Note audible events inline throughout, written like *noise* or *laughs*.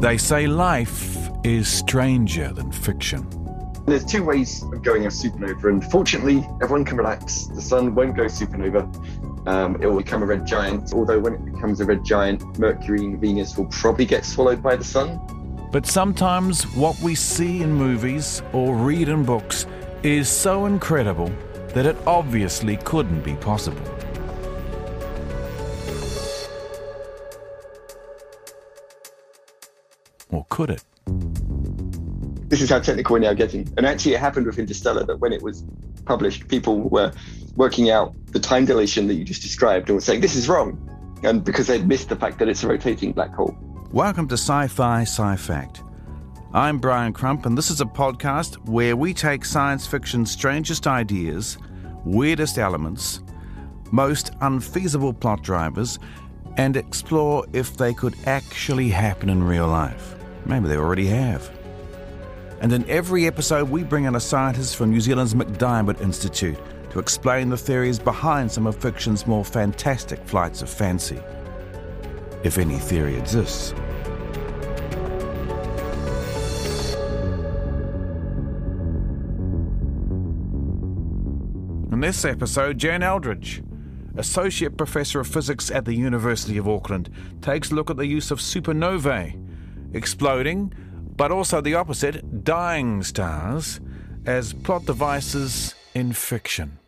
They say life is stranger than fiction. There's two ways of going a supernova, and fortunately, everyone can relax. The sun won't go supernova. Um, it will become a red giant. Although, when it becomes a red giant, Mercury and Venus will probably get swallowed by the sun. But sometimes what we see in movies or read in books is so incredible that it obviously couldn't be possible. Or could it? This is how technical we're now getting. And actually, it happened with Interstellar that when it was published, people were working out the time dilation that you just described and were saying, this is wrong. And because they'd missed the fact that it's a rotating black hole. Welcome to Sci Fi Sci Fact. I'm Brian Crump, and this is a podcast where we take science fiction's strangest ideas, weirdest elements, most unfeasible plot drivers, and explore if they could actually happen in real life. Maybe they already have. And in every episode, we bring in a scientist from New Zealand's MacDiarmid Institute to explain the theories behind some of fiction's more fantastic flights of fancy. If any theory exists. In this episode, Jan Eldridge, Associate Professor of Physics at the University of Auckland, takes a look at the use of supernovae, exploding, but also the opposite, dying stars, as plot devices in fiction.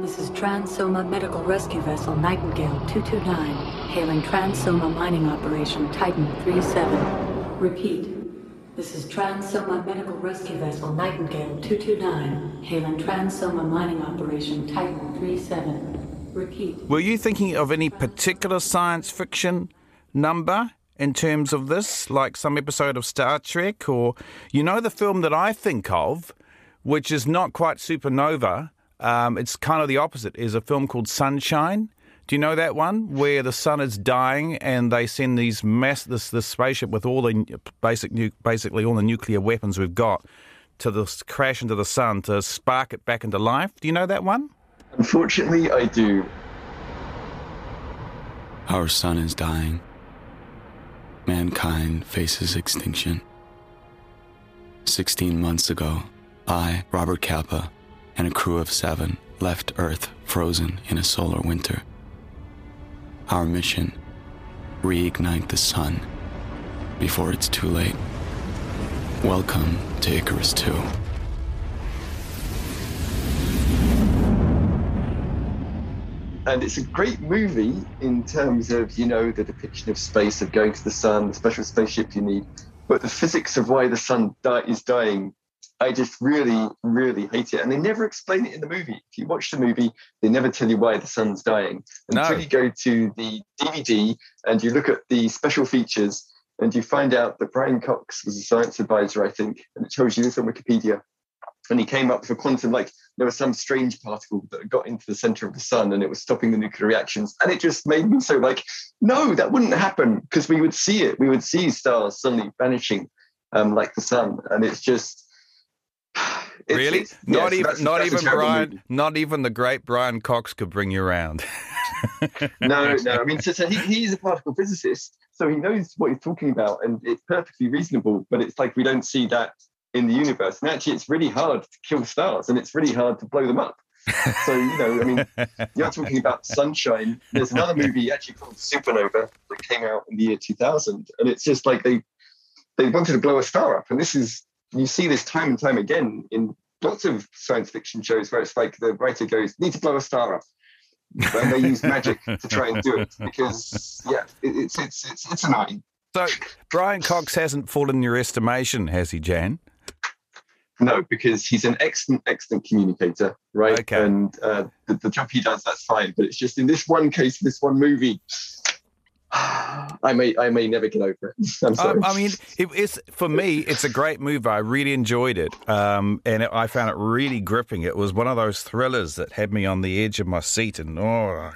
This is Transoma Medical Rescue Vessel Nightingale 229, hailing Transoma Mining Operation Titan 37. Repeat. This is Transoma Medical Rescue Vessel Nightingale 229, hailing Transoma Mining Operation Titan 37. Repeat. Were you thinking of any particular science fiction number in terms of this, like some episode of Star Trek? Or, you know, the film that I think of, which is not quite supernova, um, it's kind of the opposite, is a film called Sunshine. Do you know that one where the sun is dying and they send these mass this this spaceship with all the basic nu- basically all the nuclear weapons we've got to the crash into the sun to spark it back into life? Do you know that one? Unfortunately, I do. Our sun is dying. Mankind faces extinction. 16 months ago, I, Robert Capa, and a crew of seven left Earth frozen in a solar winter. Our mission reignite the sun before it's too late. Welcome to Icarus 2. And it's a great movie in terms of, you know, the depiction of space, of going to the sun, the special spaceship you need. But the physics of why the sun di- is dying, I just really, really hate it. And they never explain it in the movie. If you watch the movie, they never tell you why the sun's dying. Until No. you go to the DVD and you look at the special features and you find out that Brian Cox was a science advisor, I think, and it tells you this on Wikipedia. And he came up with a quantum, like there was some strange particle that got into the center of the sun and it was stopping the nuclear reactions. And it just made me so like, no, that wouldn't happen because we would see it. We would see stars suddenly vanishing um, like the sun. And it's just. *sighs* it's- really? it's- yeah, not so even that's- not that's even Brian movie. not even the great Brian Cox could bring you around. *laughs* no, no. I mean, so, so he, he's a particle physicist, so he knows what he's talking about, and it's perfectly reasonable. But it's like we don't see that in the universe, and actually, it's really hard to kill stars, and it's really hard to blow them up. So you know, I mean, you're talking about sunshine. There's another *laughs* movie actually called Supernova that came out in the year 2000, and it's just like they they wanted to blow a star up, and this is you see this time and time again in lots of science fiction shows where it's like the writer goes, "Need to blow a star up." and they use magic to try and do it because yeah it, it's it's it's it's annoying So Brian Cox hasn't fallen in your estimation, has he, Jan? No, because he's an excellent, excellent communicator, right? Okay. And uh, the, the job he does, that's fine. But it's just in this one case, this one movie, *sighs* I may, I may never get over it. *laughs* I'm sorry. Um, I mean, it, it's for me, it's a great movie. I really enjoyed it, um, and it, I found it really gripping. It was one of those thrillers that had me on the edge of my seat, and oh,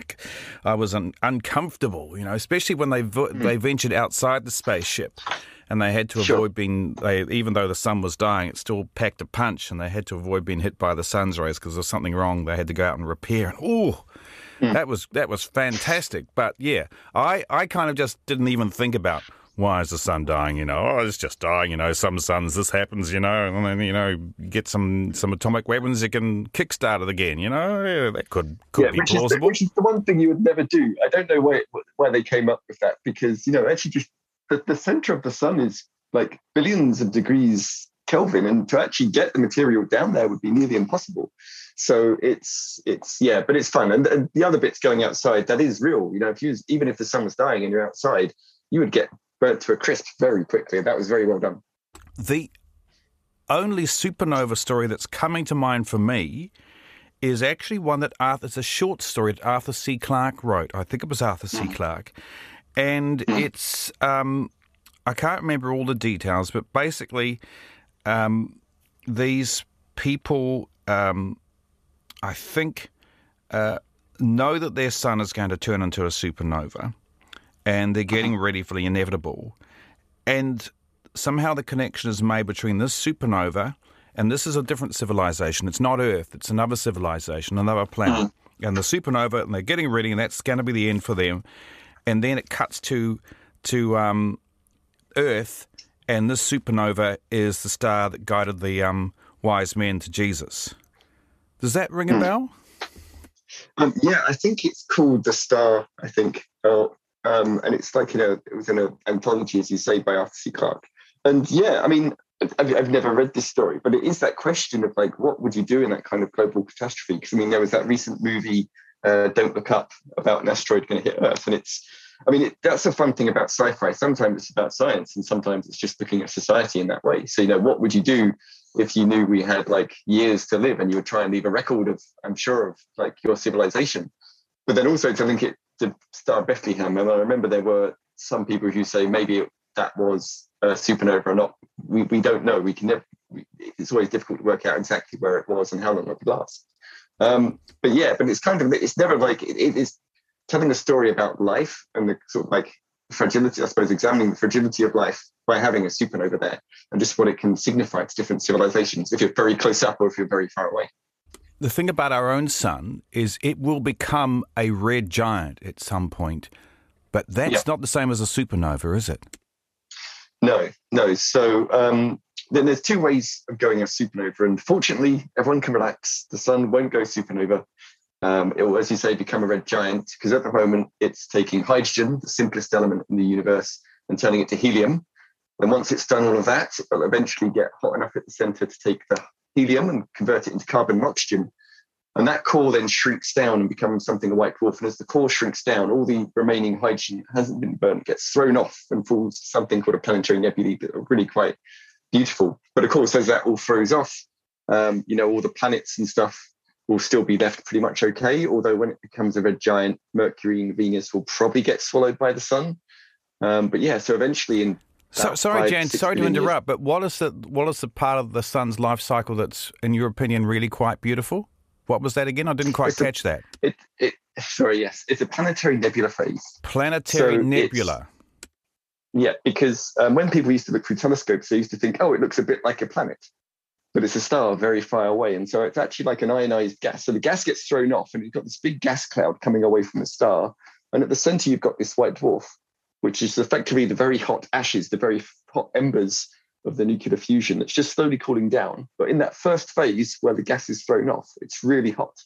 I was un- uncomfortable. You know, especially when they vo- they ventured outside the spaceship. And they had to Sure. avoid being, they, even though the sun was dying, it still packed a punch, and they had to avoid being hit by the sun's rays because there was something wrong. They had to go out and repair. And oh, that was that was fantastic. But yeah, I, I kind of just didn't even think about why is the sun dying? You know, oh, it's just dying. You know, some suns this happens. You know, and then you know, get some some atomic weapons, you can kickstart it again. You know, yeah, that could could be which is, the, plausible. which is the one thing you would never do. I don't know where where they came up with that because you know actually just the, the center of the sun is like billions of degrees Kelvin, and to actually get the material down there would be nearly impossible. So it's it's yeah, but it's fun. And, and the other bits going outside that is real. You know, if you was, even if the sun was dying and you're outside, you would get burnt to a crisp very quickly. That was very well done. the only supernova story that's coming to mind for me is actually one that Arthur. It's a short story that Arthur C. Clarke wrote. I think it was Arthur C. Mm. Clarke, and it's um, I can't remember all the details, but basically, um, these people, um, I think, uh, know that their sun is going to turn into a supernova, and they're getting ready for the inevitable, and somehow the connection is made between this supernova and this is a different civilization. It's not Earth, it's another civilization, another planet. And the supernova, and they're getting ready, and that's going to be the end for them. And then it cuts to to um, Earth, and this supernova is the star that guided the um, wise men to Jesus. Does that ring a bell? Um, yeah, I think it's called The Star, I think. Oh, um, and it's like, you know, it was in an anthology, as you say, by Arthur C. Clarke. And yeah, I mean, I've, I've never read this story, but it is that question of like, what would you do in that kind of global catastrophe? Because I mean, there was that recent movie, uh, Don't Look Up, about an asteroid going to hit Earth. And it's, I mean, it, that's the fun thing about sci fi. Sometimes it's about science, and sometimes it's just looking at society in that way. So, you know, what would you do if you knew we had like years to live and you would try and leave a record of, I'm sure, of like your civilization? But then also to link it to Star Bethlehem. And I remember there were some people who say maybe that was a supernova or not. We, we don't know. We can never, we, it's always difficult to work out exactly where it was and how long it would last. Um, but yeah, but it's kind of, it's never like, it, it is telling a story about life and the sort of like fragility, I suppose, examining the fragility of life by having a supernova there and just what it can signify to different civilizations if you're very close up or if you're very far away. The thing about our own sun is it will become a red giant at some point, but that's Yeah. not the same as a supernova, is it? No, no. So um, there's two ways of going a supernova, and fortunately, everyone can relax. The sun won't go supernova. Um, it will, as you say, become a red giant because at the moment it's taking hydrogen, the simplest element in the universe, and turning it to helium. And once it's done all of that, it will eventually get hot enough at the center to take the helium and convert it into carbon and oxygen. And that core then shrinks down and becomes something a white dwarf. And as the core shrinks down, all the remaining hydrogen hasn't been burnt gets thrown off and falls to something called a planetary nebulae that really quite beautiful. But of course, as that all throws off, um, you know, all the planets and stuff will still be left pretty much okay. Although when it becomes a red giant, Mercury and Venus will probably get swallowed by the sun. Um, but yeah, so eventually in So, sorry, five, Jan. Sorry to billion years- interrupt, but what is the what is the part of the sun's life cycle that's, in your opinion, really quite beautiful? What was that again? I didn't quite It's a- catch that. It, it, sorry, yes, it's a planetary nebula phase. Planetary So nebula. Yeah, because um, when people used to look through telescopes, they used to think, oh, it looks a bit like a planet, but it's a star very far away. And so it's actually like an ionized gas. So the gas gets thrown off, and you've got this big gas cloud coming away from the star. And at the center, you've got this white dwarf, which is effectively the very hot ashes, the very hot embers of the nuclear fusion that's just slowly cooling down. But in that first phase where the gas is thrown off, it's really hot.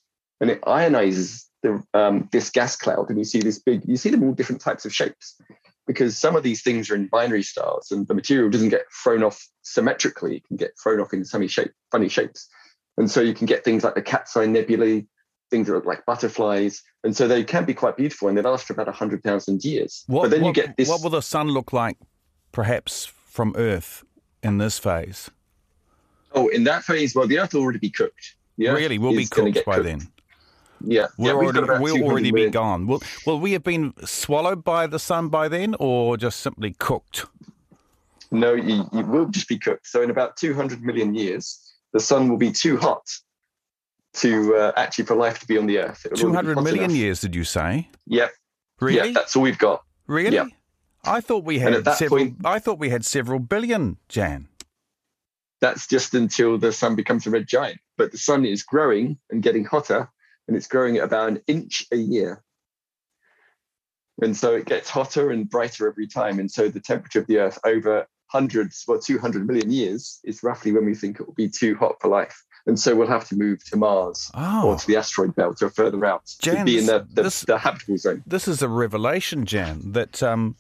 And it ionizes the, um, this gas cloud, and you see this big, you see them all different types of shapes because some of these things are in binary stars and the material doesn't get thrown off symmetrically. It can get thrown off in funny shape, funny shapes. And so you can get things like the cat's eye nebulae, things that look like butterflies. And so they can be quite beautiful and they last for about 100,000 years. What, but then what, you get this. what will the sun look like, perhaps from Earth, in this phase? Oh, in that phase, well, the Earth will already be cooked. The Earth really, we'll be cooked by cooked. then. Yeah, We'll yeah, already, we'll already be gone. Will, will we have been swallowed by the sun by then, or just simply cooked? No, you, you will just be cooked. So in about 200 million years, the sun will be too hot to uh, actually for life to be on the Earth. It'll be hundred enough. years, did you say? Yep. Really? Yeah, that's all we've got. really? yeah. I thought we had several. point- I thought we had several billion, Jan. That's just until the sun becomes a red giant. But the sun is growing and getting hotter, and it's growing at about an inch a year. And so it gets hotter and brighter every time. And so the temperature of the Earth over hundreds, well, 200 million years is roughly when we think it will be too hot for life. And so we'll have to move to Mars Oh. or to the asteroid belt or further out to be in the, the, this- the habitable zone. This is a revelation, Jan. That um,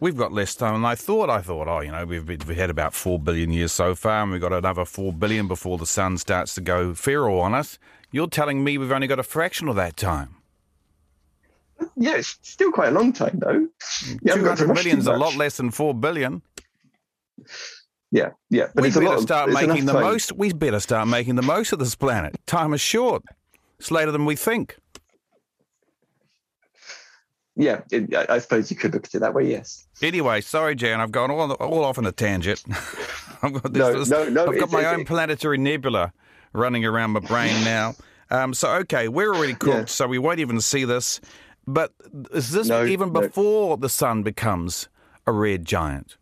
we've got less time. And I thought, I thought, oh, you know, we've we've had about four billion years so far, and we've got another four billion before the sun starts to go feral on us. You're telling me we've only got a fraction of that time. Yeah, it's still quite a long time though. You Two hundred million is a lot less than four billion. Yeah, yeah. But we it's a lot better of- start it's making the time. most. We better start making the most of this planet. Time is short. It's later than we think. Yeah, it, I I suppose you could look at it that way. Yes. Anyway, sorry, Jan. I've gone all, all off on a tangent. *laughs* I've got this, No, this- no, no, I've got my own planetary nebula running around my brain now. Um, so okay, we're already cooked, Yeah. so we won't even see this. But is this No, even no. before the sun becomes a red giant?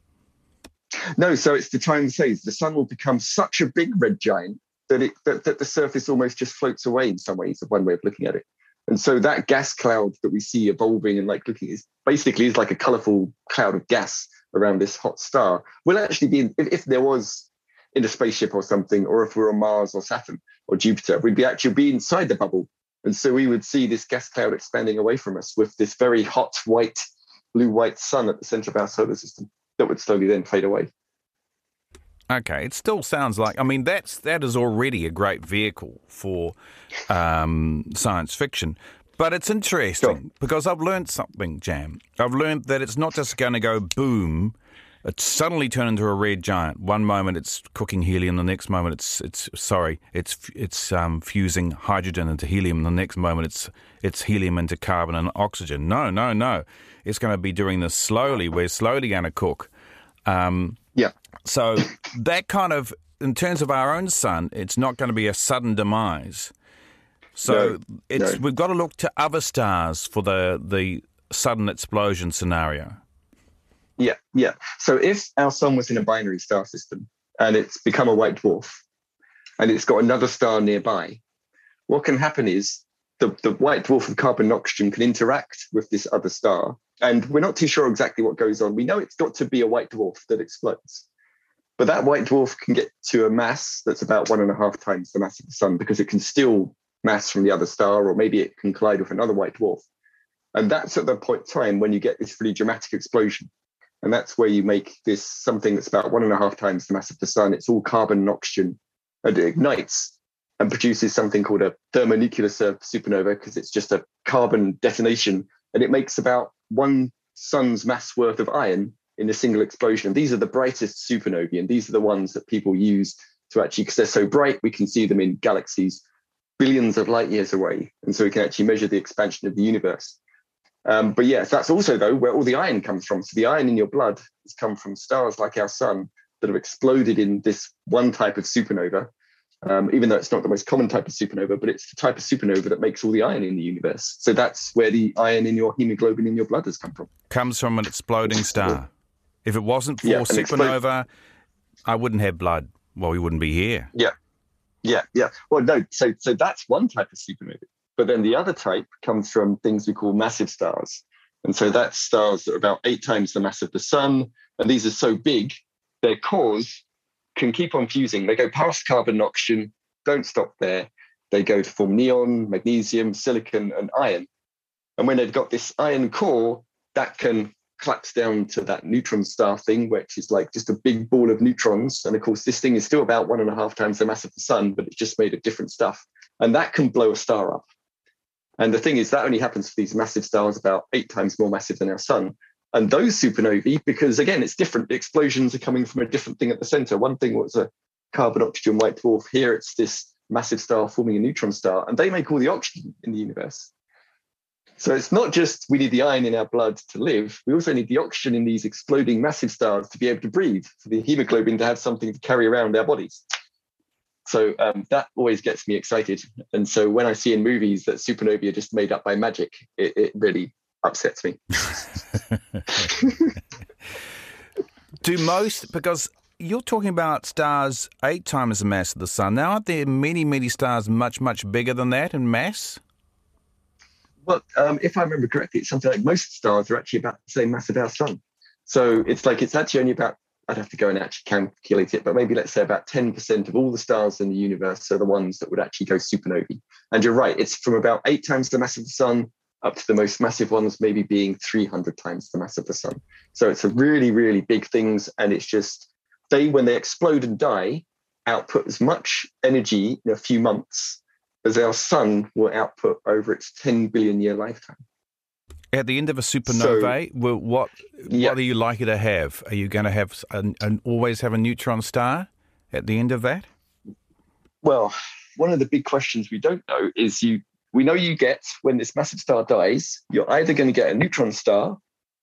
No, so it's the time phase. The sun will become such a big red giant that it that, that the surface almost just floats away in some ways. Of one way of looking at it. And so that gas cloud that we see evolving and like looking is basically is like a colorful cloud of gas around this hot star. Will actually be if, if there was in a spaceship or something, or if we're on Mars or Saturn or Jupiter, we'd be actually be inside the bubble. And so we would see this gas cloud expanding away from us with this very hot white, blue white sun at the center of our solar system that would slowly then fade away. Okay, it still sounds like. I mean, that's that is already a great vehicle for um, science fiction. But it's interesting Sure. because I've learned something, Jan. I've learned that it's not just going to go boom. It suddenly turn into a red giant. One moment it's cooking helium, the next moment it's it's sorry, it's it's um, fusing hydrogen into helium. The next moment it's it's helium into carbon and oxygen. No, no, no. It's going to be doing this slowly. We're slowly going to cook. Um, Yeah. so that kind of, in terms of our own sun, it's not going to be a sudden demise. So No, it's no. we've got to look to other stars for the the sudden explosion scenario. Yeah, yeah. So if our sun was in a binary star system and it's become a white dwarf and it's got another star nearby, what can happen is the, the white dwarf of carbon and oxygen can interact with this other star. And we're not too sure exactly what goes on. We know it's got to be a white dwarf that explodes. But that white dwarf can get to a mass that's about one and a half times the mass of the sun because it can steal mass from the other star, or maybe it can collide with another white dwarf. And that's at the point in time when you get this really dramatic explosion. And that's where you make this something that's about one and a half times the mass of the sun. It's all carbon and oxygen, and it ignites and produces something called a thermonuclear supernova because it's just a carbon detonation, and it makes about one sun's mass worth of iron in a single explosion. These are the brightest supernovae, and these are the ones that people use to actually, because they're so bright, we can see them in galaxies billions of light years away, and so we can actually measure the expansion of the universe. Um, but yes, that's also though where all the iron comes from. So the iron in your blood has come from stars like our sun that have exploded in this one type of supernova. Um, even though it's not the most common type of supernova, but it's the type of supernova that makes all the iron in the universe. So that's where the iron in your hemoglobin in your blood has come from. Comes from an exploding star. If it wasn't for Yeah, supernova, I wouldn't have blood. Well, we wouldn't be here. Yeah, yeah, yeah. Well, no. So, so that's one type of supernova. But then the other type comes from things we call massive stars, and so that's stars that are about eight times the mass of the sun. And these are so big, their cores can keep on fusing. They go past carbon and oxygen, don't stop there. They go to form neon, magnesium, silicon, and iron. And when they've got this iron core, that can collapse down to that neutron star thing, which is like just a big ball of neutrons. And of course, this thing is still about one and a half times the mass of the sun, but it's just made of different stuff. And that can blow a star up. And the thing is, that only happens for these massive stars about eight times more massive than our sun. And those supernovae, because again, it's different. The explosions are coming from a different thing at the center. One thing was a carbon oxygen white dwarf. Here it's this massive star forming a neutron star, and they make all the oxygen in the universe. So it's not just we need the iron in our blood to live, we also need the oxygen in these exploding massive stars to be able to breathe, for the hemoglobin to have something to carry around our bodies. So um, that always gets me excited. And so when I see in movies that supernovae are just made up by magic, it, it really upsets me. *laughs* Do most, because you're talking about stars eight times the mass of the sun. Now, aren't there many, many stars much, much bigger than that in mass? Well, um, if I remember correctly, it's something like most stars are actually about the same mass as our sun. So it's like it's actually only about, I'd have to go and actually calculate it, but maybe let's say about 10% of all the stars in the universe are the ones that would actually go supernovae. And you're right, it's from about eight times the mass of the sun up to the most massive ones, maybe being 300 times the mass of the sun. So it's a really, really big things. And it's just, they, when they explode and die, output as much energy in a few months as our sun will output over its 10 billion year lifetime. At the end of a supernova, so, what yeah. what are you likely to have? Are you going to have an, an, always have a neutron star at the end of that? Well, one of the big questions we don't know is you. We know you get when this massive star dies, you're either going to get a neutron star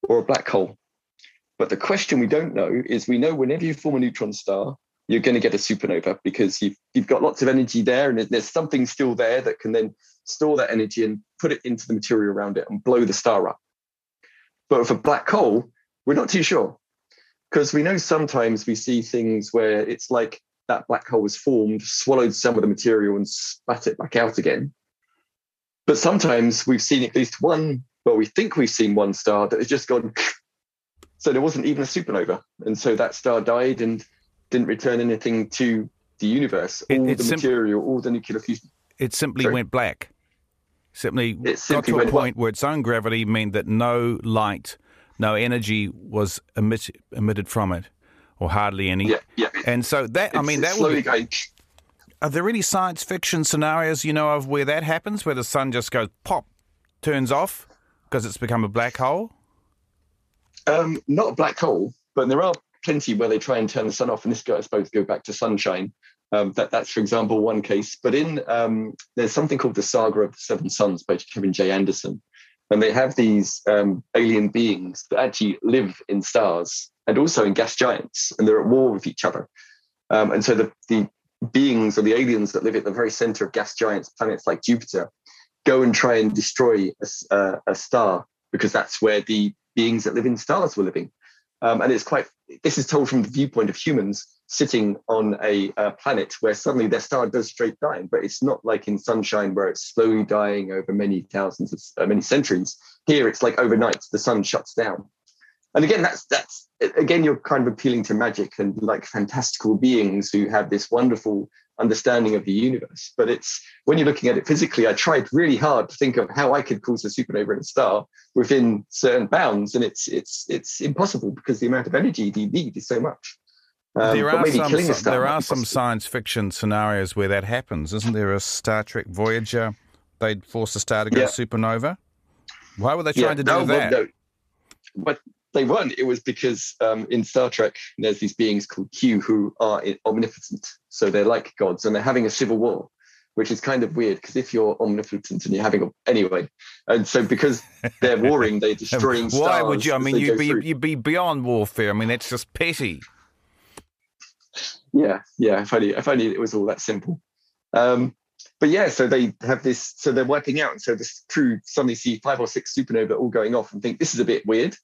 or a black hole. But the question we don't know is we know whenever you form a neutron star, you're going to get a supernova because you've, you've got lots of energy there and there's something still there that can then store that energy and put it into the material around it and blow the star up. But with a black hole, we're not too sure because we know sometimes we see things where it's like that black hole was formed, swallowed some of the material and spat it back out again. But sometimes we've seen at least one, well, we think we've seen one star that has just gone. *laughs* So there wasn't even a supernova. And so that star died and didn't return anything to the universe. All it, the sim- material, all the nuclear fusion. It simply Sorry. went black. Simply, it simply got to a point where its own gravity meant that no light, no energy was emit, emitted from it, or hardly any. Yeah, yeah. And so that, I mean, that would be. Going. Are there any science fiction scenarios you know of where that happens, where the sun just goes pop, turns off because it's become a black hole? Um, not a black hole, but there are plenty where they try and turn the sun off, and this guy is supposed to go back to sunshine. Um, that, that's, for example, one case. But in um, there's something called the Saga of the Seven Suns by Kevin J. Anderson, and they have these um, alien beings that actually live in stars and also in gas giants, and they're at war with each other. Um, and so the, the beings or the aliens that live at the very center of gas giants, planets like Jupiter, go and try and destroy a, a star because that's where the beings that live in stars were living. Um, and it's quite, this is told from the viewpoint of humans sitting on a, a, planet where suddenly their star does straight dying, but it's not like in sunshine where it's slowly dying over many thousands of uh, many centuries. Here it's like overnight, the sun shuts down. And again, that's that's again, you're kind of appealing to magic and like fantastical beings who have this wonderful understanding of the universe. But it's when you're looking at it physically, I tried really hard to think of how I could cause a supernova in a star within certain bounds, and it's it's it's impossible because the amount of energy you need is so much. Um, there are some, there are some science fiction scenarios where that happens, isn't there? A Star Trek Voyager, they'd force a star to go yeah. supernova. Why were they trying yeah, to do no, that? Well, no. But they weren't. It was because um, in Star Trek, there's these beings called Q who are omnipotent. So they're like gods and they're having a civil war, which is kind of weird because if you're omnipotent and you're having a, anyway, and so because they're warring, they're *laughs* destroying. Why would you? I mean, you'd be, you'd be beyond warfare. I mean, that's just petty. Yeah, yeah. If only, if only it was all that simple. Um, but yeah, so they have this, so they're wiping out. And so this crew suddenly see five or six supernova all going off and think this is a bit weird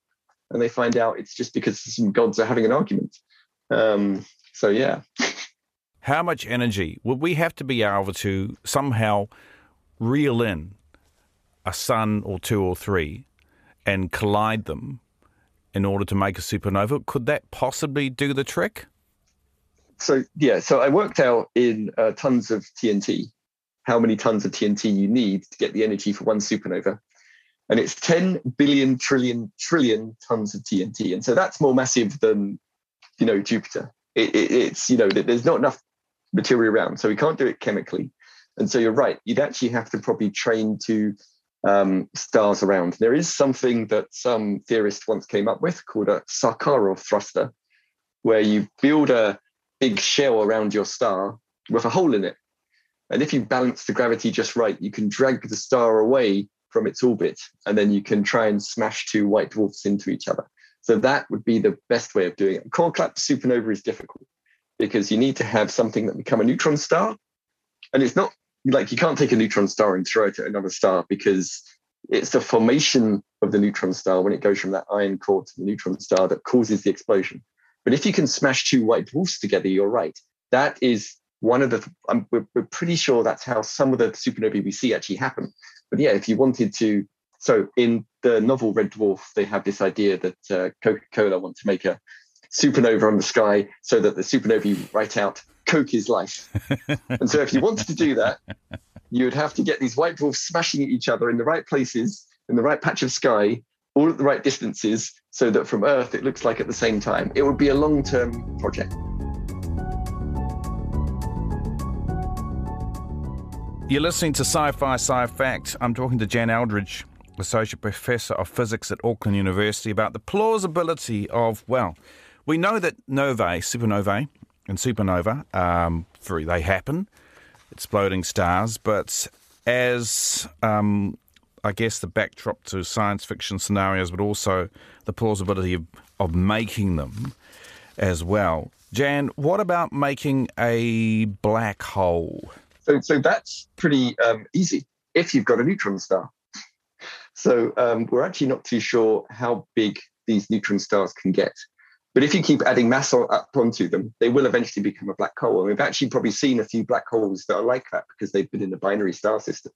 and they find out it's just because some gods are having an argument. Um, so yeah. *laughs* How much energy would we have to be able to somehow reel in a sun or two or three and collide them in order to make a supernova? Could that possibly do the trick? So yeah, so I worked out in uh, tons of TNT how many tons of TNT you need to get the energy for one supernova and it's 10 billion trillion trillion tons of TNT. And so that's more massive than, you know, Jupiter. It, it, it's, you know, that there's not enough material around, so we can't do it chemically. And so you're right, you'd actually have to probably train to um, stars around. There is something that some theorist once came up with called a Shkadov thruster, where you build a big shell around your star with a hole in it. And if you balance the gravity just right, you can drag the star away from its orbit, and then you can try and smash two white dwarfs into each other. So that would be the best way of doing it. Core collapse supernova is difficult because you need to have something that become a neutron star. And it's not like you can't take a neutron star and throw it at another star because it's the formation of the neutron star when it goes from that iron core to the neutron star that causes the explosion. But if you can smash two white dwarfs together, you're right. That is one of the, um, we're, we're pretty sure that's how some of the supernovae we see actually happen. But yeah, if you wanted to, so in the novel Red Dwarf, they have this idea that uh, Coca Cola want to make a supernova on the sky so that the supernovae write out Coke is life. and so if you wanted to do that, you would have to get these white dwarfs smashing at each other in the right places, in the right patch of sky, all at the right distances, so that from Earth it looks like at the same time. It would be a long term project. You're listening to Sci Fi Sci Fact. I'm talking to Jan Eldridge, Associate Professor of Physics at Auckland University, about the plausibility of, well, we know that novae, supernovae, and supernova, um, they happen, exploding stars, but as um, I guess the backdrop to science fiction scenarios, but also the plausibility of, of making them as well. Jan, what about making a black hole? So, so that's pretty um, easy if you've got a neutron star. So um, we're actually not too sure how big these neutron stars can get. But if you keep adding mass up onto them, they will eventually become a black hole. And we've actually probably seen a few black holes that are like that because they've been in the binary star system.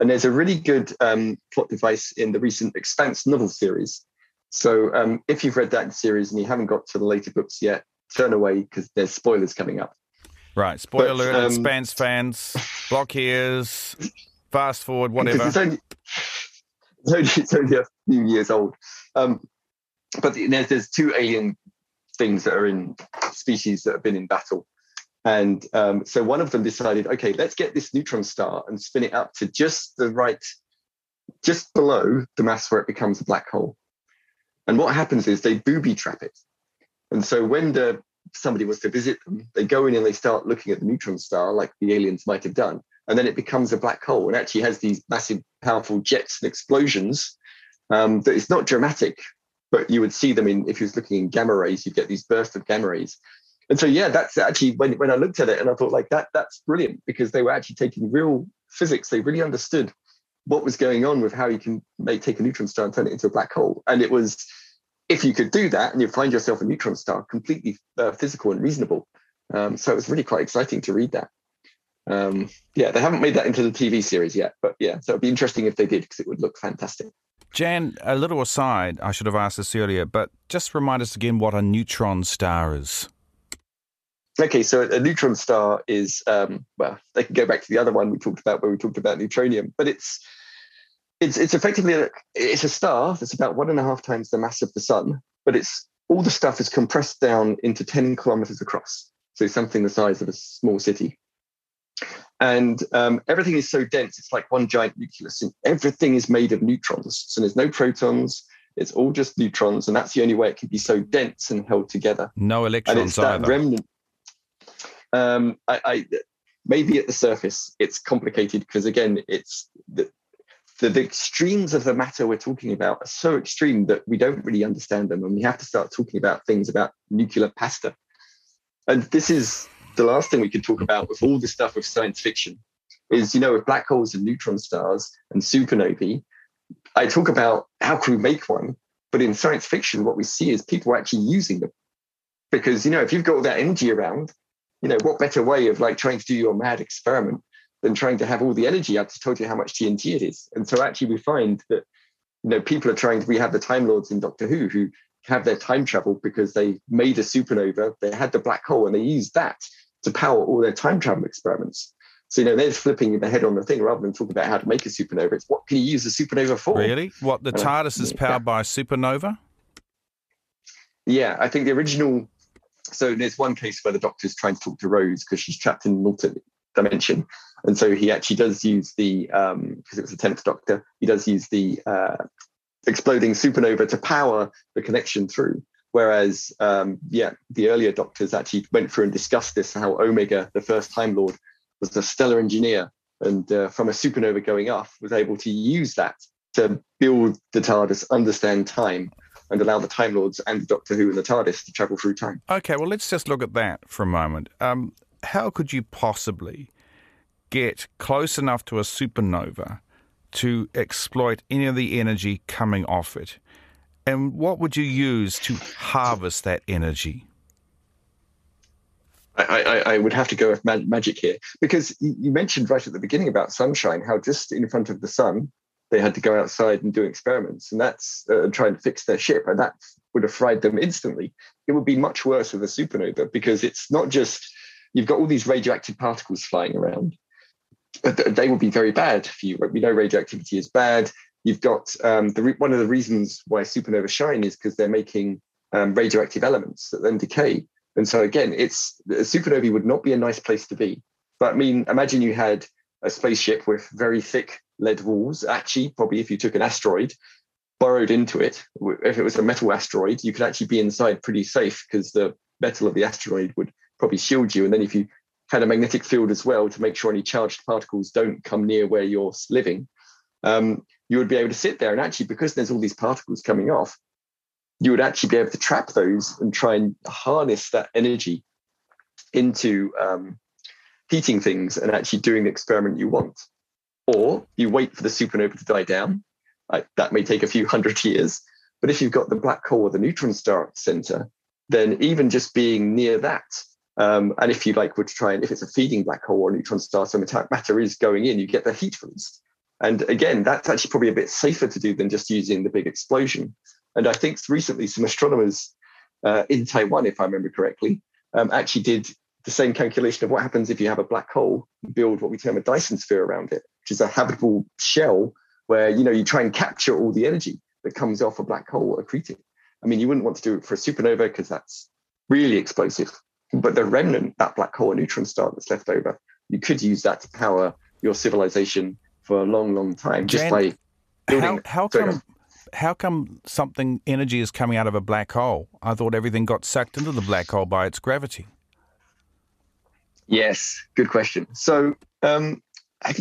And there's a really good um, plot device in the recent Expanse novel series. So um, if you've read that series and you haven't got to the later books yet, turn away because there's spoilers coming up. Right. Spoiler alert, um, Expanse fans, block ears, fast forward, *laughs* whatever. It's only, it's only, it's only a few years old. Um, but there's, there's two alien things that are in species that have been in battle. And um, so one of them decided, okay, let's get this neutron star and spin it up to just the right, just below the mass where it becomes a black hole. And what happens is they booby trap it. And so when the somebody was to visit them, they go in and they start looking at the neutron star like the aliens might have done. And then it becomes a black hole and actually has these massive, powerful jets and explosions um, that it's not dramatic, but you would see them in if you was looking in gamma rays, you'd get these bursts of gamma rays. And so yeah, that's actually when when I looked at it and I thought like that that's brilliant because they were actually taking real physics. They really understood what was going on with how you can make take a neutron star and turn it into a black hole. And it was if you could do that and you find yourself a neutron star, completely uh, physical and reasonable. Um, so it was really quite exciting to read that. Um, yeah, they haven't made that into the TV series yet, but yeah, so it'd be interesting if they did because it would look fantastic. Jan, a little aside, I should have asked this earlier, but just remind us again what a neutron star is. Okay, so a neutron star is um, well, they can go back to the other one we talked about where we talked about neutronium, but it's it's it's effectively a, it's a star that's about one and a half times the mass of the sun, but it's all the stuff is compressed down into ten kilometers across, so something the size of a small city and um, everything is so dense it's like one giant nucleus and everything is made of neutrons so there's no protons it's all just neutrons and that's the only way it can be so dense and held together no electrons and it's that either. remnant um, I, I, maybe at the surface it's complicated because again it's the, the, the extremes of the matter we're talking about are so extreme that we don't really understand them and we have to start talking about things about nuclear pasta and this is the last thing we could talk about with all the stuff of science fiction is, you know, with black holes and neutron stars and supernovae, I talk about how can we make one, but in science fiction, what we see is people actually using them. Because, you know, if you've got all that energy around, you know, what better way of like trying to do your mad experiment than trying to have all the energy? I just told you how much TNT it is. And so actually we find that, you know, people are trying to, we have the Time Lords in Doctor Who who have their time travel because they made a supernova, they had the black hole and they used that to power all their time travel experiments. So, you know, they're flipping their head on the thing rather than talking about how to make a supernova. It's what can you use a supernova for? Really? What, the uh, TARDIS is powered yeah. by a supernova? Yeah, I think the original. So, there's one case where the doctor's trying to talk to Rose because she's trapped in an alternate dimension. And so he actually does use the, because um, it was the 10th Doctor, he does use the uh, exploding supernova to power the connection through. Whereas, um, yeah, the earlier doctors actually went through and discussed this how Omega, the first Time Lord, was a stellar engineer and uh, from a supernova going off was able to use that to build the TARDIS, understand time, and allow the Time Lords and the Doctor Who and the TARDIS to travel through time. Okay, well, let's just look at that for a moment. Um, how could you possibly get close enough to a supernova to exploit any of the energy coming off it? And what would you use to harvest that energy? I, I, I would have to go with mag- magic here because you mentioned right at the beginning about sunshine, how just in front of the sun, they had to go outside and do experiments and that's uh, trying to fix their ship. And that would have fried them instantly. It would be much worse with a supernova because it's not just you've got all these radioactive particles flying around. They will be very bad for you. We know radioactivity is bad you've got um, the one of the reasons why supernovas shine is because they're making um, radioactive elements that then decay. And so again, it's a supernova would not be a nice place to be. But I mean, imagine you had a spaceship with very thick lead walls. Actually, probably if you took an asteroid, burrowed into it, if it was a metal asteroid, you could actually be inside pretty safe because the metal of the asteroid would probably shield you. And then if you had a magnetic field as well to make sure any charged particles don't come near where you're living, um, you would be able to sit there and actually, because there's all these particles coming off, you would actually be able to trap those and try and harness that energy into um, heating things and actually doing the experiment you want. Or you wait for the supernova to die down. Like, that may take a few *laughs* hundred years. But if you've got the black hole or the neutron star at the center, then even just being near that, um, and if you like were to try and if it's a feeding black hole or neutron star, so metallic matter is going in, you get the heat released. And again, that's actually probably a bit safer to do than just using the big explosion. And I think recently some astronomers uh, in Taiwan, if I remember correctly, um, actually did the same calculation of what happens if you have a black hole, build what we term a Dyson sphere around it, which is a habitable shell where you know you try and capture all the energy that comes off a black hole accreting. I mean, you wouldn't want to do it for a supernova because that's really explosive. But the remnant, that black hole, a neutron star that's left over, you could use that to power your civilization for a long, long time just Jan, by building. How, how come? How come something energy is coming out of a black hole? I thought everything got sucked into the black hole by its gravity. Yes, good question. So, um,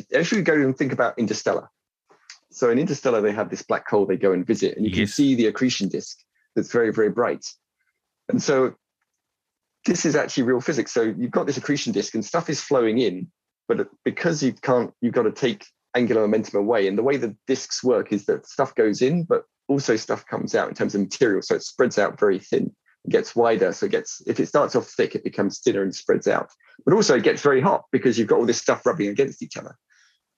if we go and think about Interstellar, so in Interstellar they have this black hole they go and visit, and you yes. can see the accretion disk that's very, very bright. And so, this is actually real physics. So you've got this accretion disk, and stuff is flowing in, but because you can't, you've got to take angular momentum away. And the way the disks work is that stuff goes in, but also stuff comes out in terms of material. So it spreads out very thin, gets wider. So it gets, if it starts off thick, it becomes thinner and spreads out. But also it gets very hot because you've got all this stuff rubbing against each other.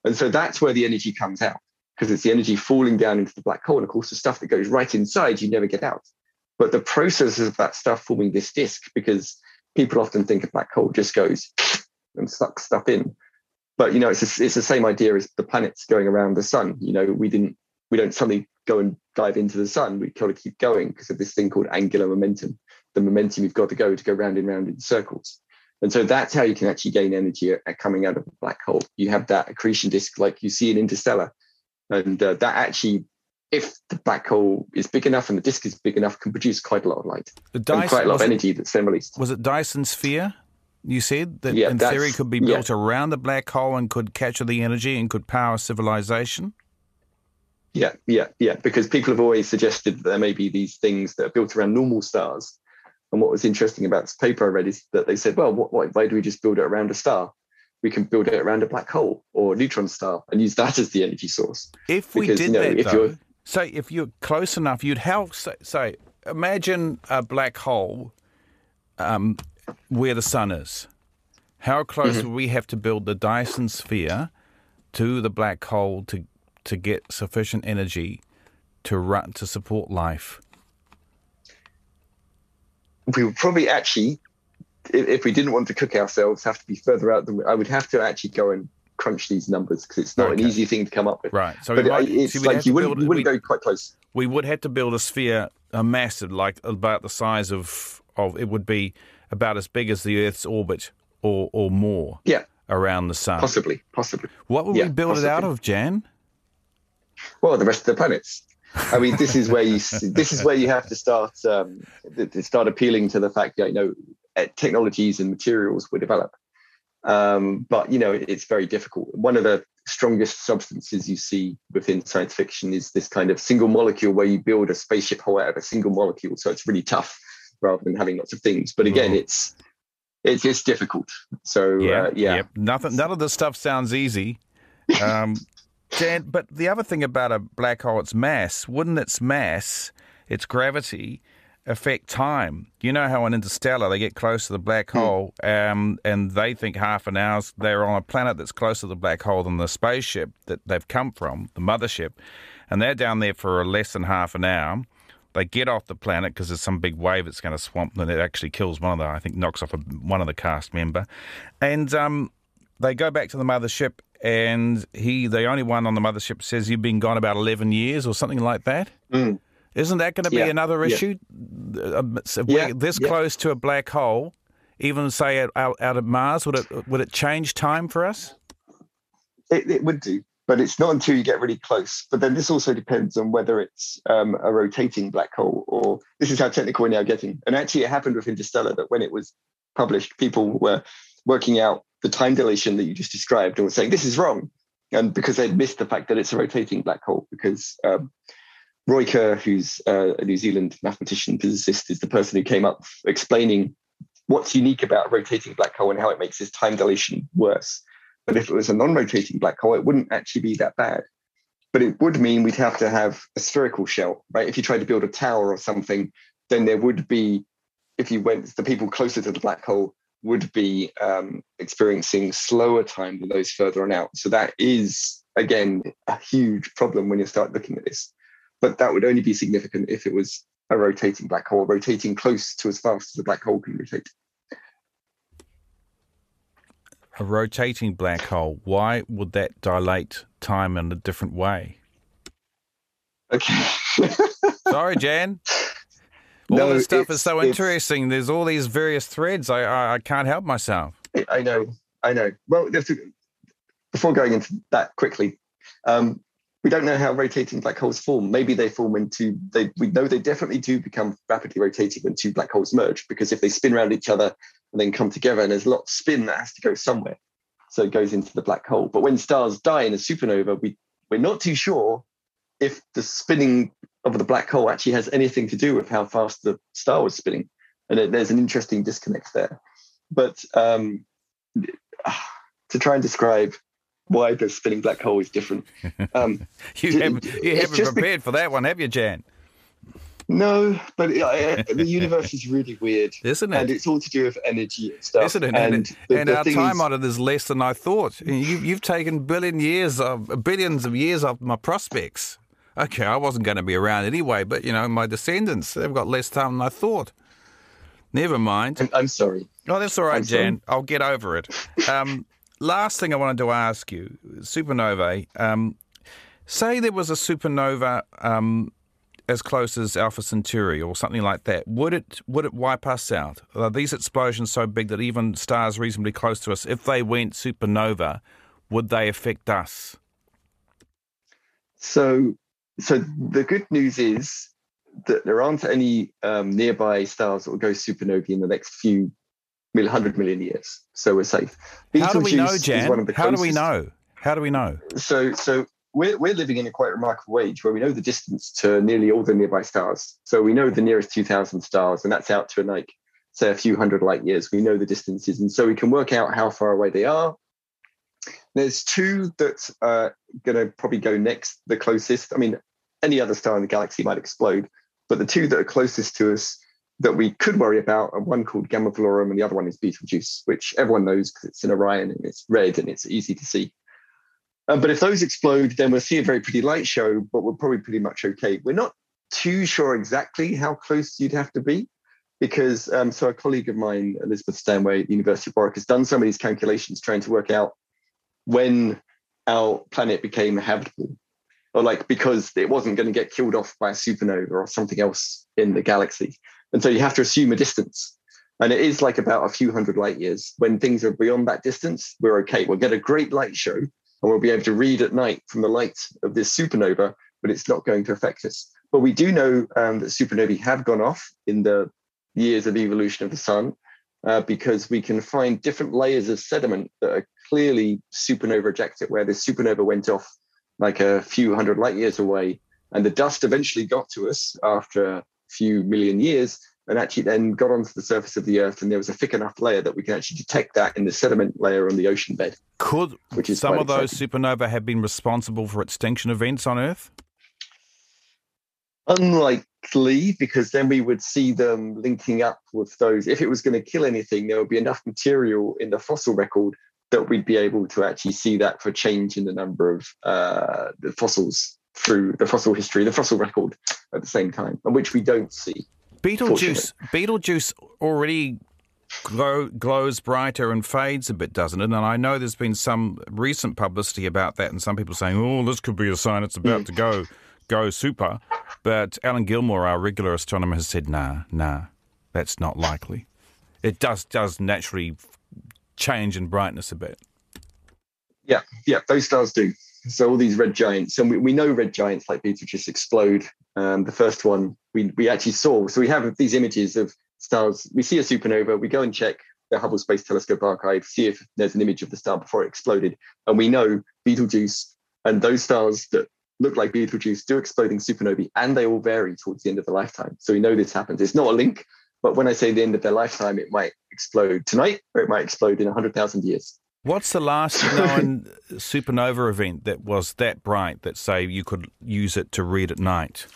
And so that's where the energy comes out because it's the energy falling down into the black hole. And of course, the stuff that goes right inside, you never get out. But the process of that stuff forming this disk, because people often think a black hole just goes *sniffs* and sucks stuff in but you know it's a, it's the same idea as the planets going around the sun you know we didn't we don't suddenly go and dive into the sun. We kind of keep going because of this thing called angular momentum the momentum you've got to go to go round and round in circles. And so that's how you can actually gain energy at, at coming out of a black hole. You have that accretion disk like you see in interstellar. And uh, that actually if the black hole is big enough and the disk is big enough can produce quite a lot of light Dyson, and quite a lot of energy that's then released. was it dyson sphere you said that yeah, in theory could be built yeah. around the black hole and could capture the energy and could power civilization. Yeah, yeah, yeah. Because people have always suggested that there may be these things that are built around normal stars. And what was interesting about this paper I read is that they said, well, what, why do we just build it around a star? We can build it around a black hole or a neutron star and use that as the energy source. If we because, did you know, that, if though, say if you're close enough, you'd help. Say, say imagine a black hole um, where the sun is. How close mm-hmm. would we have to build the Dyson sphere to the black hole to to get sufficient energy to run to support life? We would probably actually, if, if we didn't want to cook ourselves, have to be further out than I would have to actually go and crunch these numbers because it's not okay. an easy thing to come up with. Right. So but might, it's like you wouldn't, build, wouldn't we, go quite close. We would have to build a sphere, a massive, like about the size of of it would be about as big as the Earth's orbit or, or more yeah. around the sun. Possibly, possibly. What would yeah, we build possibly. it out of, Jan? Well, the rest of the planets. I mean, this is where you *laughs* this is where you have to start um, to start appealing to the fact that you know eh, technologies and materials will develop. Um, but you know, it's very difficult. One of the strongest substances you see within science fiction is this kind of single molecule where you build a spaceship hull out of a single molecule. So it's really tough rather than having lots of things. But again, it's it's it's difficult. So yeah, uh, yeah. Nothing. None of this stuff sounds easy. *laughs* Um, Jan, but the other thing about a black hole, its mass. Wouldn't its mass, its gravity, affect time? You know how in Interstellar they get close to the black hmm. hole, um, and they think half an hour they're on a planet that's closer to the black hole than the spaceship that they've come from, the mothership, and they're down there for less than half an hour. They get off the planet because there's some big wave that's going to swamp them. It actually kills one of the, I think, knocks off a, one of the cast member, and um, they go back to the mothership and he, the only one on the mothership, says you've been gone about eleven years or something like that. Mm. Isn't that going to be yeah. another issue? Uh, yeah. yeah. This yeah. close to a black hole, even say out, out of Mars, would it would it change time for us? It, it, would do, but it's not until you get really close. But then this also depends on whether it's um, a rotating black hole or this is how technical we're now getting. And actually, it happened with Interstellar that when it was published, people were working out the time dilation that you just described and were saying this is wrong, and because they'd missed the fact that it's a rotating black hole because. Um, Roy Kerr, who's uh, a New Zealand mathematician physicist, is the person who came up explaining what's unique about a rotating black hole and how it makes this time dilation worse. But if it was a non-rotating black hole, it wouldn't actually be that bad. But it would mean we'd have to have a spherical shell, right? If you tried to build a tower or something, then there would be, if you went, the people closer to the black hole would be um, experiencing slower time than those further on out. So that is, again, a huge problem when you start looking at this. But that would only be significant if it was a rotating black hole, rotating close to as fast as a black hole can rotate. A rotating black hole, why would that dilate time in a different way? Okay. *laughs* Sorry, Jan. All no, this stuff is so interesting. There's all these various threads. I, I, I can't help myself. I know. I know. Well, before going into that quickly, um, we don't know how rotating black holes form. Maybe they form into they we know they definitely do become rapidly rotating when two black holes merge, because if they spin around each other and then come together and there's a lot of spin that has to go somewhere. So it goes into the black hole. But when stars die in a supernova, we, we're not too sure if the spinning of the black hole actually has anything to do with how fast the star was spinning. And there's an interesting disconnect there. But um, *sighs* to try and describe why the spinning black hole is different. *laughs* Um, you haven't, you haven't prepared for that one, have you, Jan? No, but uh, the universe is really weird, *laughs* isn't it? And it's all to do with energy and stuff. Isn't it? And, and, the, and the our time is... on it is less than I thought. You, have taken billion years of billions of years of my prospects. Okay, I wasn't going to be around anyway, but you know, my descendants they've got less time than I thought. Never mind. I'm, I'm sorry. Oh, that's all right, I'm Jan. Sorry. I'll get over it. Um, *laughs* last thing I wanted to ask you, supernovae. Um, say there was a supernova um, as close as Alpha Centauri or something like that. Would it would it wipe us out? Are these explosions so big that even stars reasonably close to us, if they went supernova, would they affect us? So, so the good news is that there aren't any um, nearby stars that will go supernovae in the next few hundred million years. So we're safe. How do we know, Jan? How do we know? How do we know? So, so we're, we're living in a quite remarkable age where we know the distance to nearly all the nearby stars. So we know the nearest 2,000 stars, and that's out to like, say, a few hundred light years. We know the distances, and so we can work out how far away they are. There's two that are going to probably go next, the closest. I mean, any other star in the galaxy might explode, but the two that are closest to us that we could worry about are one called Gamma Velorum and the other one is Betelgeuse, which everyone knows because it's in Orion and it's red and it's easy to see. Um, but if those explode, then we'll see a very pretty light show, but we're probably pretty much okay. We're not too sure exactly how close you'd have to be because um, so a colleague of mine, Elizabeth Stanway at the University of Warwick, has done some of these calculations trying to work out when our planet became habitable or like because it wasn't going to get killed off by a supernova or something else in the galaxy. And so you have to assume a distance. And it is like about a few hundred light years. When things are beyond that distance, we're okay. We'll get a great light show and we'll be able to read at night from the light of this supernova but it's not going to affect us. But we do know um, that supernovae have gone off in the years of evolution of the sun uh, because we can find different layers of sediment that are clearly supernova ejected, where the supernova went off like a few hundred light years away, and the dust eventually got to us after a few million years, and actually then got onto the surface of the Earth, and there was a thick enough layer that we can actually detect that in the sediment layer on the ocean bed. Could which is some of those exciting. supernova have been responsible for extinction events on Earth? Unlikely, because then we would see them linking up with those. If it was going to kill anything, there would be enough material in the fossil record that we'd be able to actually see that for change in the number of uh, the fossils through the fossil history, the fossil record at the same time, and which we don't see. Betelgeuse, Betelgeuse already glow, glows brighter and fades a bit, doesn't it? And I know there's been some recent publicity about that, and some people saying, "Oh, this could be a sign it's about to go go super." But Alan Gilmore, our regular astronomer, has said, "Nah, nah, that's not likely. It does does naturally change in brightness a bit." Yeah, yeah, those stars do. So all these red giants, and we, we know red giants like Betelgeuse explode. Um, the first one we, we actually saw. So we have these images of stars. We see a supernova. We go and check the Hubble Space Telescope archive, see if there's an image of the star before it exploded, and we know Betelgeuse and those stars that look like Betelgeuse do exploding supernovae, and they all vary towards the end of the lifetime. So we know this happens. It's not a link, but when I say the end of their lifetime, it might explode tonight, or it might explode in 100,000 years. What's the last *laughs* known supernova event that was that bright that, say, you could use it to read at night?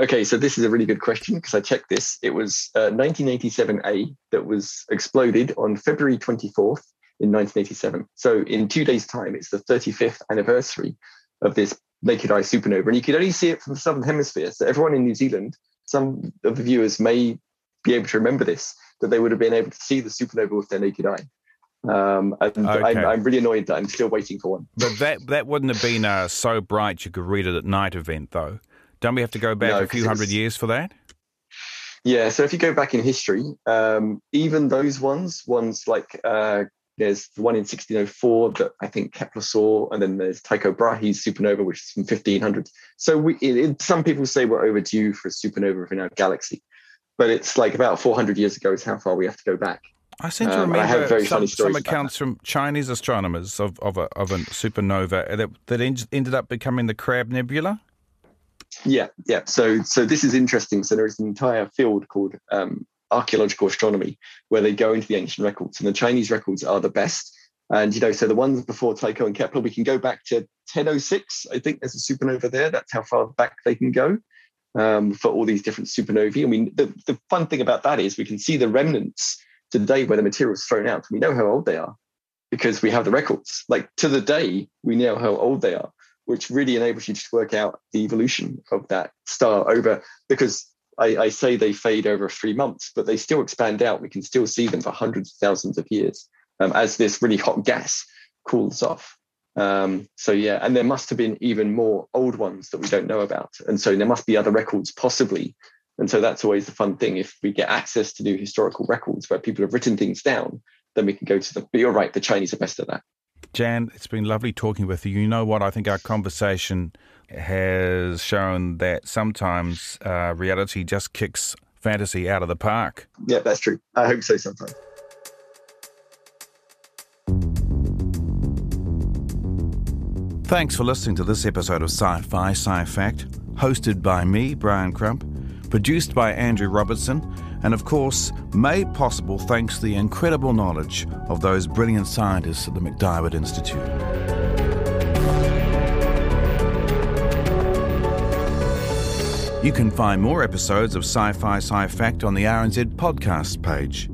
Okay, so this is a really good question because I checked this. It was uh, 1987A that was exploded on February 24th in 1987. So in two days' time, it's the 35th anniversary of this naked eye supernova, and you could only see it from the southern hemisphere. So everyone in New Zealand, some of the viewers may be able to remember this, that they would have been able to see the supernova with their naked eye. Um, and Okay. I'm, I'm really annoyed that I'm still waiting for one. But that that wouldn't have been a so bright you could read it at night event, though. Don't we have to go back No, a few hundred was- years for that? Yeah, so if you go back in history, um, even those ones, ones like uh, there's the one in 1604 that I think Kepler saw, and then there's Tycho Brahe's supernova, which is from 1500. So we, it, it- some people say we're overdue for a supernova in our galaxy, but it's like about 400 years ago is how far we have to go back. I seem to Um, remember some, some accounts from Chinese astronomers of, of, a, of a supernova that, that en- ended up becoming the Crab Nebula. Yeah, yeah. So, so this is interesting. So there is an entire field called um, archaeological astronomy where they go into the ancient records, and the Chinese records are the best. And you know, so the ones before Tycho and Kepler, we can go back to 1006. I think there's a supernova there. That's how far back they can go um, for all these different supernovae. I mean, the, the fun thing about that is we can see the remnants today where the material is thrown out. We know how old they are because we have the records. Like to the day, we know how old they are which really enables you to work out the evolution of that star over because I, I, say they fade over three months, but they still expand out. We can still see them for hundreds of thousands of years um, as this really hot gas cools off. Um, so yeah, and there must have been even more old ones that we don't know about, and so there must be other records possibly. And so that's always the fun thing. If we get access to new historical records where people have written things down, then we can go to them. But you're right, the Chinese are best at that. Jan, it's been lovely talking with you. You know what? I think our conversation has shown that sometimes uh, reality just kicks fantasy out of the park. Yeah, that's true. I hope so sometimes. Thanks for listening to this episode of Sci Fi Sci Fact, hosted by me, Brian Crump, produced by Andrew Robertson, and of course, made possible thanks to the incredible knowledge of those brilliant scientists at the MacDiarmid Institute. You can find more episodes of Sci Fi Sci Fact on the RNZ podcast page.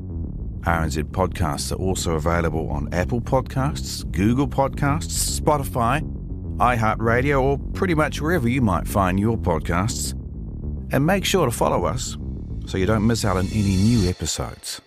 RNZ podcasts are also available on Apple Podcasts, Google Podcasts, Spotify, iHeartRadio, or pretty much wherever you might find your podcasts. And make sure to follow us so you don't miss out on any new episodes.